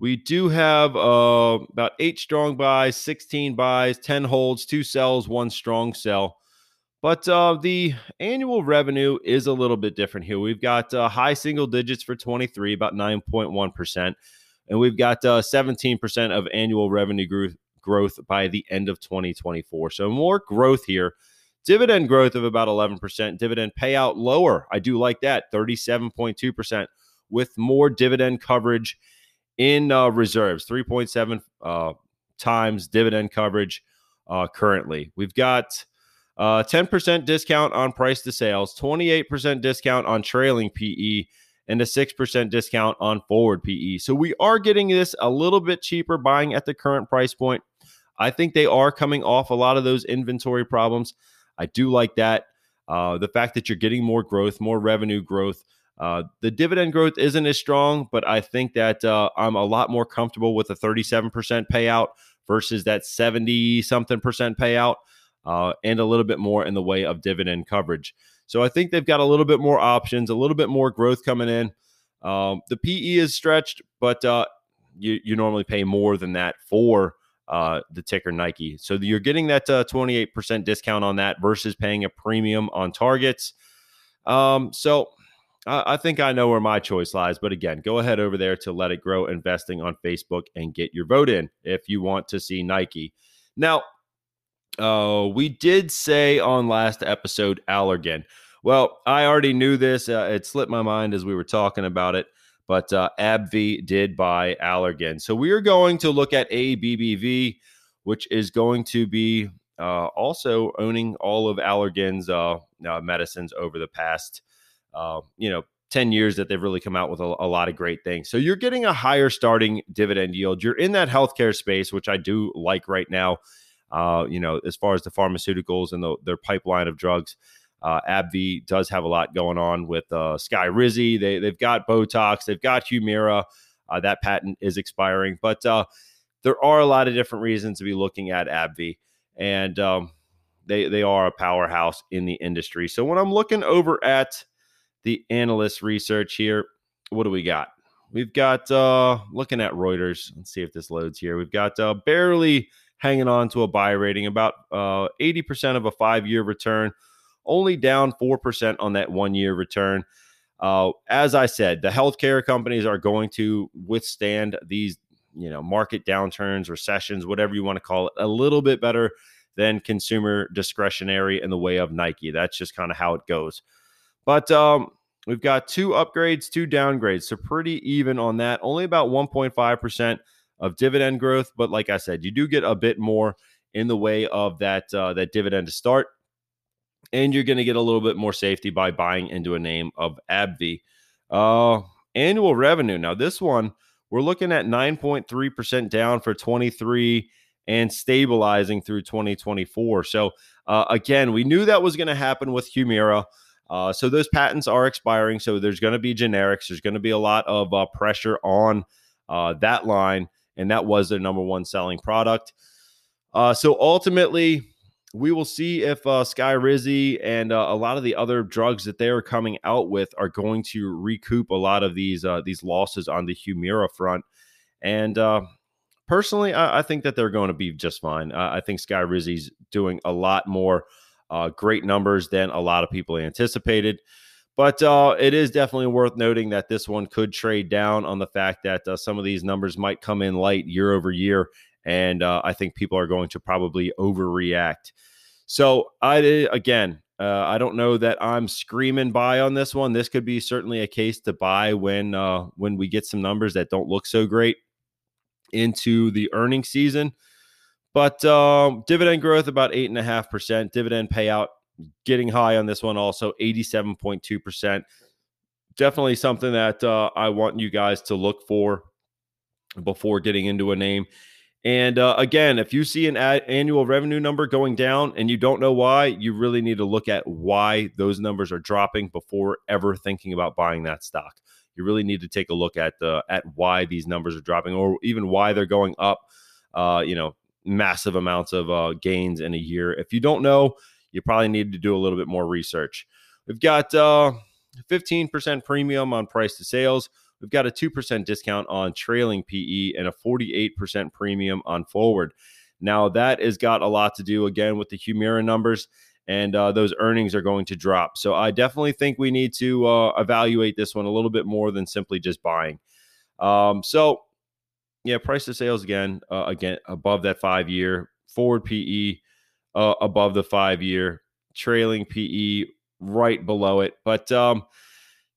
We do have uh, about eight strong buys, 16 buys, 10 holds, two sells, one strong sell. But uh, the annual revenue is a little bit different here. We've got uh, high single digits for 23, about 9.1%. And we've got uh, 17% of annual revenue growth, growth by the end of 2024. So more growth here. Dividend growth of about 11%. Dividend payout lower. I do like that, 37.2%, with more dividend coverage in uh, reserves, 3.7 uh, times dividend coverage uh, currently. We've got uh, 10% discount on price to sales, 28% discount on trailing PE, and a 6% discount on forward PE. So we are getting this a little bit cheaper buying at the current price point. I think they are coming off a lot of those inventory problems. I do like that. Uh, the fact that you're getting more growth, more revenue growth. Uh, the dividend growth isn't as strong, but I think that uh, I'm a lot more comfortable with a 37% payout versus that 70 something percent payout uh, and a little bit more in the way of dividend coverage. So I think they've got a little bit more options, a little bit more growth coming in. Um, the PE is stretched, but uh, you, you normally pay more than that for uh, the ticker Nike. So you're getting that uh, 28% discount on that versus paying a premium on targets. Um, so I, I think I know where my choice lies. But again, go ahead over there to Let It Grow Investing on Facebook and get your vote in if you want to see Nike. Now, uh, we did say on last episode Allergan. Well, I already knew this. Uh, it slipped my mind as we were talking about it but uh, AbbVie did buy Allergan. So we are going to look at ABBV, which is going to be uh, also owning all of Allergan's uh, uh medicines over the past, uh, you know, 10 years that they've really come out with a, a, lot of great things. So you're getting a higher starting dividend yield. You're in that healthcare space, which I do like right now. Uh, you know, as far as the pharmaceuticals and the, their pipeline of drugs. Uh, AbbVie does have a lot going on with uh, Skyrizi. They, they've got Botox, they've got Humira. Uh, that patent is expiring, but uh, there are a lot of different reasons to be looking at AbbVie, and um, they they are a powerhouse in the industry. So when I'm looking over at the analyst research here, what do we got? We've got uh, looking at Reuters. Let's see if this loads here. We've got uh, barely hanging on to a buy rating, about uh, 80% of a five year return only down 4% on that one year return. Uh, as I said, the healthcare companies are going to withstand these, you know, market downturns, recessions, whatever you want to call it, a little bit better than consumer discretionary in the way of Nike. That's just kind of how it goes. But um, we've got two upgrades, two downgrades, so pretty even on that. Only about 1.5% of dividend growth, but like I said, you do get a bit more in the way of that uh, that dividend to start and you're going to get a little bit more safety by buying into a name of AbbVie. Uh, annual revenue. Now, this one, we're looking at 9.3% down for 23 and stabilizing through 2024. So, uh, again, we knew that was going to happen with Humira. Uh, so, those patents are expiring. So, there's going to be generics. There's going to be a lot of uh, pressure on uh, that line. And that was their number one selling product. Uh, so, ultimately, we will see if uh, Skyrizi and uh, a lot of the other drugs that they are coming out with are going to recoup a lot of these uh, these losses on the Humira front. And uh, personally, I, I, think that they're going to be just fine. I think Sky Skyrizi's doing a lot more uh, great numbers than a lot of people anticipated. But uh, it is definitely worth noting that this one could trade down on the fact that uh, some of these numbers might come in light year over year and uh, I think people are going to probably overreact. So I again, uh, I don't know that I'm screaming buy on this one. This could be certainly a case to buy when uh, when we get some numbers that don't look so great into the earning season. But um, dividend growth about eight and a half percent. Dividend payout getting high on this one also 87.2%. Definitely something that uh, I want you guys to look for before getting into a name. And uh, again, if you see an ad- annual revenue number going down and you don't know why, you really need to look at why those numbers are dropping before ever thinking about buying that stock. You really need to take a look at the at why these numbers are dropping, or even why they're going up. Uh, you know, massive amounts of uh, gains in a year. If you don't know, you probably need to do a little bit more research. We've got uh, 15% premium on price to sales. We've got a 2% discount on trailing PE and a 48% premium on forward. Now, that has got a lot to do again with the Humira numbers, and uh, those earnings are going to drop. So, I definitely think we need to uh, evaluate this one a little bit more than simply just buying. Um, so, yeah, price to sales again, uh, again above that five year, forward PE uh, above the five year, trailing PE right below it. But um,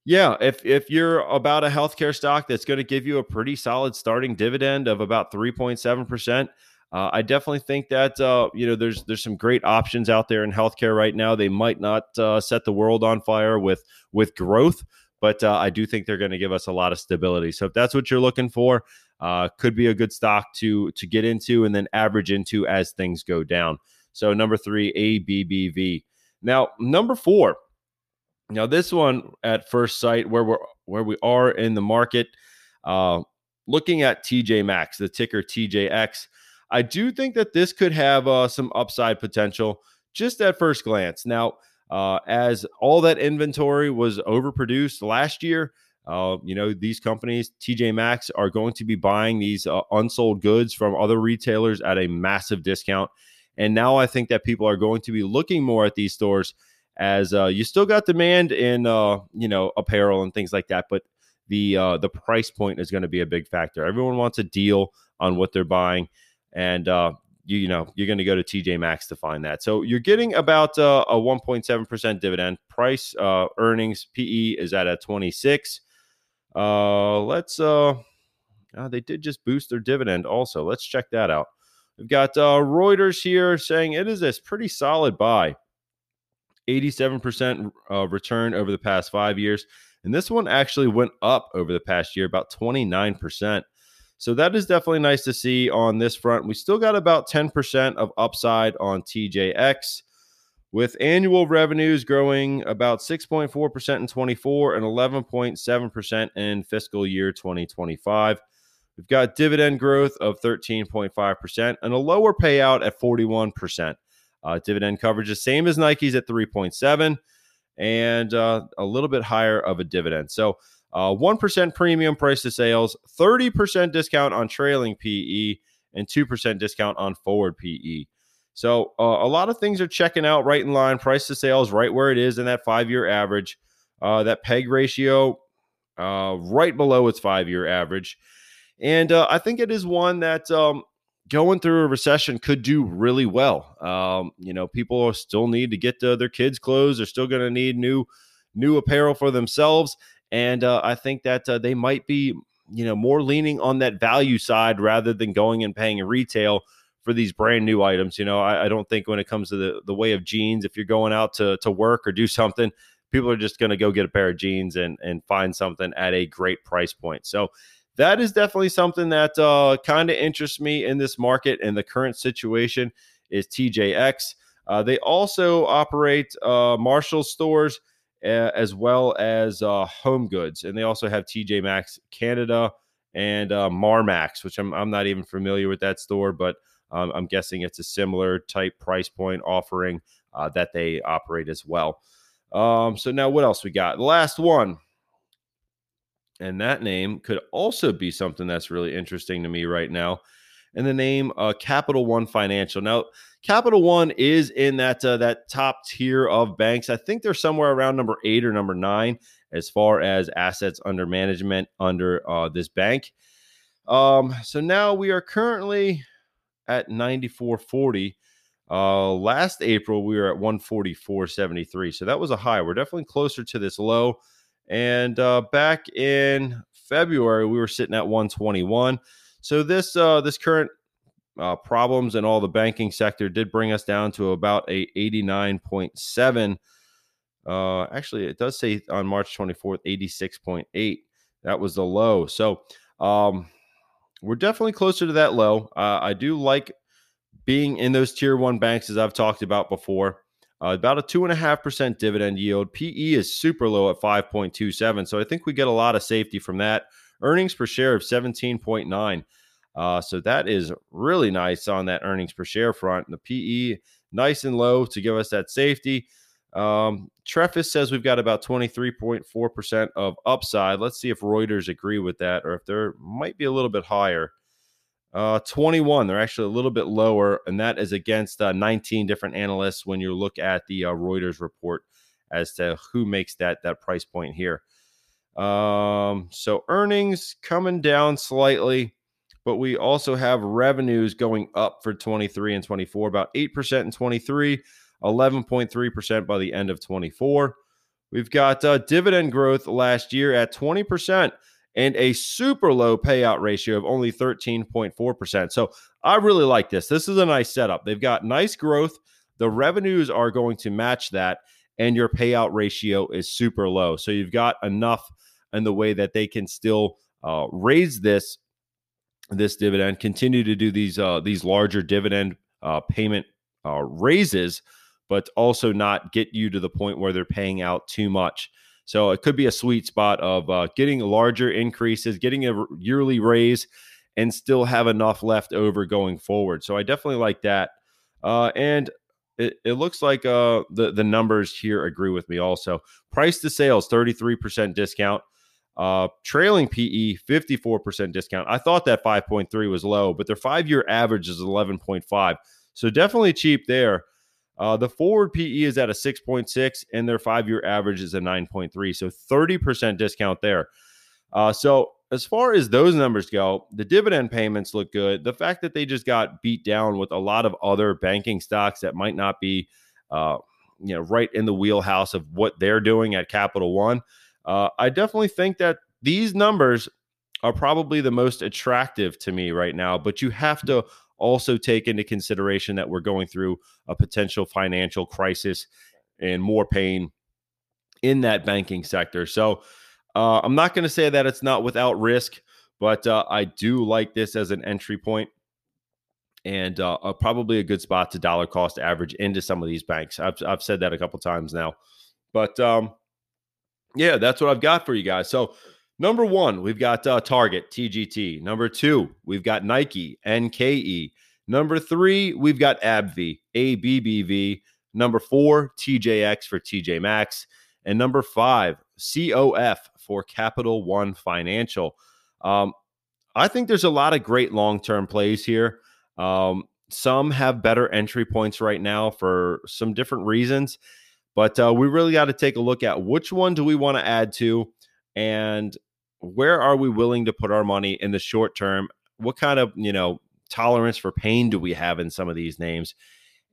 yeah, if if you're about a healthcare stock that's going to give you a pretty solid starting dividend of about 3.7 percent, uh, I definitely think that uh, you know there's there's some great options out there in healthcare right now. They might not uh, set the world on fire with with growth, but uh, I do think they're going to give us a lot of stability. So if that's what you're looking for, uh, could be a good stock to to get into and then average into as things go down. So number three, ABBV. Now number four now, this one at first sight, where we're where we are in the market, uh, looking at TJ Maxx, the ticker TJX, I do think that this could have uh, some upside potential just at first glance. Now, uh, as all that inventory was overproduced last year, uh, you know, these companies, TJ Maxx, are going to be buying these uh, unsold goods from other retailers at a massive discount. And now I think that people are going to be looking more at these stores as uh, you still got demand in uh, you know apparel and things like that, but the uh, the price point is going to be a big factor. Everyone wants a deal on what they're buying, and uh, you, you know you're going to go to TJ Maxx to find that. So you're getting about uh, a 1.7 percent dividend. Price uh, earnings PE is at a 26. Uh, let's uh, uh, they did just boost their dividend also. Let's check that out. We've got uh, Reuters here saying it is a pretty solid buy. 87% uh, return over the past five years. And this one actually went up over the past year, about 29%. So that is definitely nice to see on this front. We still got about 10% of upside on TJX, with annual revenues growing about 6.4% in 24 and 11.7% in fiscal year 2025. We've got dividend growth of 13.5% and a lower payout at 41%. Uh, dividend coverage is same as Nike's at 3.7 and uh, a little bit higher of a dividend. So uh, 1% premium price to sales, 30% discount on trailing PE, and 2% discount on forward PE. So uh, a lot of things are checking out right in line. Price to sales right where it is in that five year average. Uh, that PEG ratio uh, right below its five year average. And uh, I think it is one that um, going through a recession could do really well. Um, you know, people still need to get their kids' clothes. They're still going to need new new apparel for themselves, and uh, I think that uh, they might be, you know, more leaning on that value side rather than going and paying retail for these brand new items. You know, I, I don't think when it comes to the the way of jeans, if you're going out to to work or do something. People are just going to go get a pair of jeans and and find something at a great price point. So that is definitely something that uh, kind of interests me in this market and the current situation is TJX. Uh, they also operate uh, Marshall stores as well as uh, Home Goods, and they also have TJ Maxx Canada and uh, Marmaxx, which I'm I'm not even familiar with that store, but um, I'm guessing it's a similar type price point offering uh, that they operate as well. Um, so now what else we got? The last one and that name could also be something that's really interesting to me right now. And the name uh, Capital One Financial. Now, Capital One is in that uh, that top tier of banks. I think they're somewhere around number eight or number nine as far as assets under management under uh, this bank. Um, so now we are currently at 94.40. Uh, last April we were at 144.73. So that was a high. We're definitely closer to this low. And uh, back in February, we were sitting at 121. So this uh, this current uh, problems in all the banking sector did bring us down to about a 89.7. Uh, actually, it does say on March 24th, 86.8. That was the low. So um, we're definitely closer to that low. Uh, I do like being in those tier one banks, as I've talked about before. Uh, about a two and a half percent dividend yield. PE is super low at 5.27. So I think we get a lot of safety from that. Earnings per share of 17.9. Uh, so that is really nice on that earnings per share front. The PE nice and low to give us that safety. Um, Trefis says we've got about 23.4% of upside. Let's see if Reuters agree with that or if there might be a little bit higher. Uh, 21, they're actually a little bit lower, and that is against uh, 19 different analysts when you look at the uh, Reuters report as to who makes that that price point here. Um, so earnings coming down slightly but we also have revenues going up for 23 and 24, about 8% in 23, 11.3% by the end of 24. We've got uh, dividend growth last year at 20% and a super low payout ratio of only 13.4%. So I really like this. This is a nice setup. They've got nice growth. The revenues are going to match that, and your payout ratio is super low. So you've got enough in the way that they can still uh, raise this this dividend, continue to do these uh, these larger dividend uh, payment uh, raises, but also not get you to the point where they're paying out too much. So it could be a sweet spot of uh, getting larger increases, getting a yearly raise, and still have enough left over going forward. So I definitely like that. Uh, and it, it looks like uh, the the numbers here agree with me. Also, price to sales thirty three percent discount. Uh, trailing PE, 54% discount. I thought that 5.3 was low, but their five year average is 11.5. So definitely cheap there. Uh, the forward PE is at a 6.6, and their five year average is a 9.3. So 30% discount there. Uh, so as far as those numbers go, the dividend payments look good. The fact that they just got beat down with a lot of other banking stocks that might not be, uh, you know, right in the wheelhouse of what they're doing at Capital One uh, I definitely think that these numbers are probably the most attractive to me right now, but you have to also take into consideration that we're going through a potential financial crisis and more pain in that banking sector. So uh, I'm not going to say that it's not without risk, but uh, I do like this as an entry point and uh, probably a good spot to dollar cost average into some of these banks. I've, I've said that a couple times now, but um, yeah, that's what I've got for you guys. So, number one, we've got uh, Target, TGT. Number two, we've got Nike, NKE. Number three, we've got AbbVie, ABBV. Number four, TJX for TJ Maxx. And number five, COF for Capital One Financial. Um, I think there's a lot of great long term plays here. Um, some have better entry points right now for some different reasons. But uh, we really got to take a look at which one do we want to add to and where are we willing to put our money in the short term? What kind of, you know, tolerance for pain do we have in some of these names?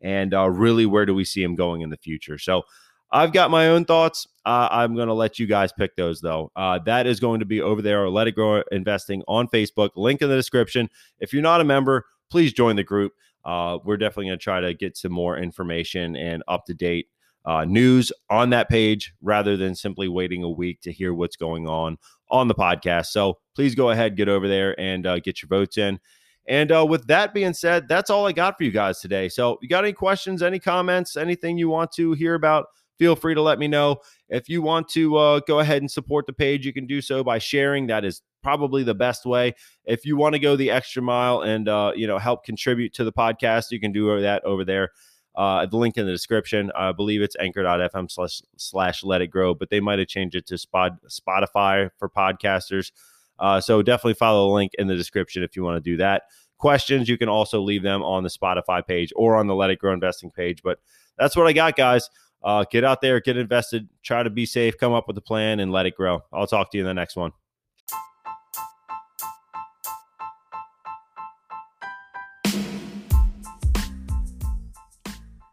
And uh, really, where do we see them going in the future? So, I've got my own thoughts. Uh, I'm going to let you guys pick those, though. Uh, that is going to be over there, or Let It Grow Investing on Facebook. Link in the description. If you're not a member, please join the group. Uh, we're definitely going to try to get some more information and up to date uh, news on that page rather than simply waiting a week to hear what's going on on the podcast. So please go ahead, get over there and uh, get your votes in. And uh, with that being said, that's all I got for you guys today. So, you got any questions, any comments, anything you want to hear about? Feel free to let me know. If you want to uh, go ahead and support the page, you can do so by sharing. That is probably the best way. If you want to go the extra mile and uh, you know help contribute to the podcast, you can do that over there uh, the link in the description. I believe it's anchor.fm slash, slash let it grow, but they might have changed it to spot, Spotify for podcasters. Uh, so definitely follow the link in the description if you want to do that. Questions, you can also leave them on the Spotify page or on the Let It Grow Investing page. But that's what I got, guys. Uh, get out there, get invested, try to be safe, come up with a plan, and let it grow. I'll talk to you in the next one.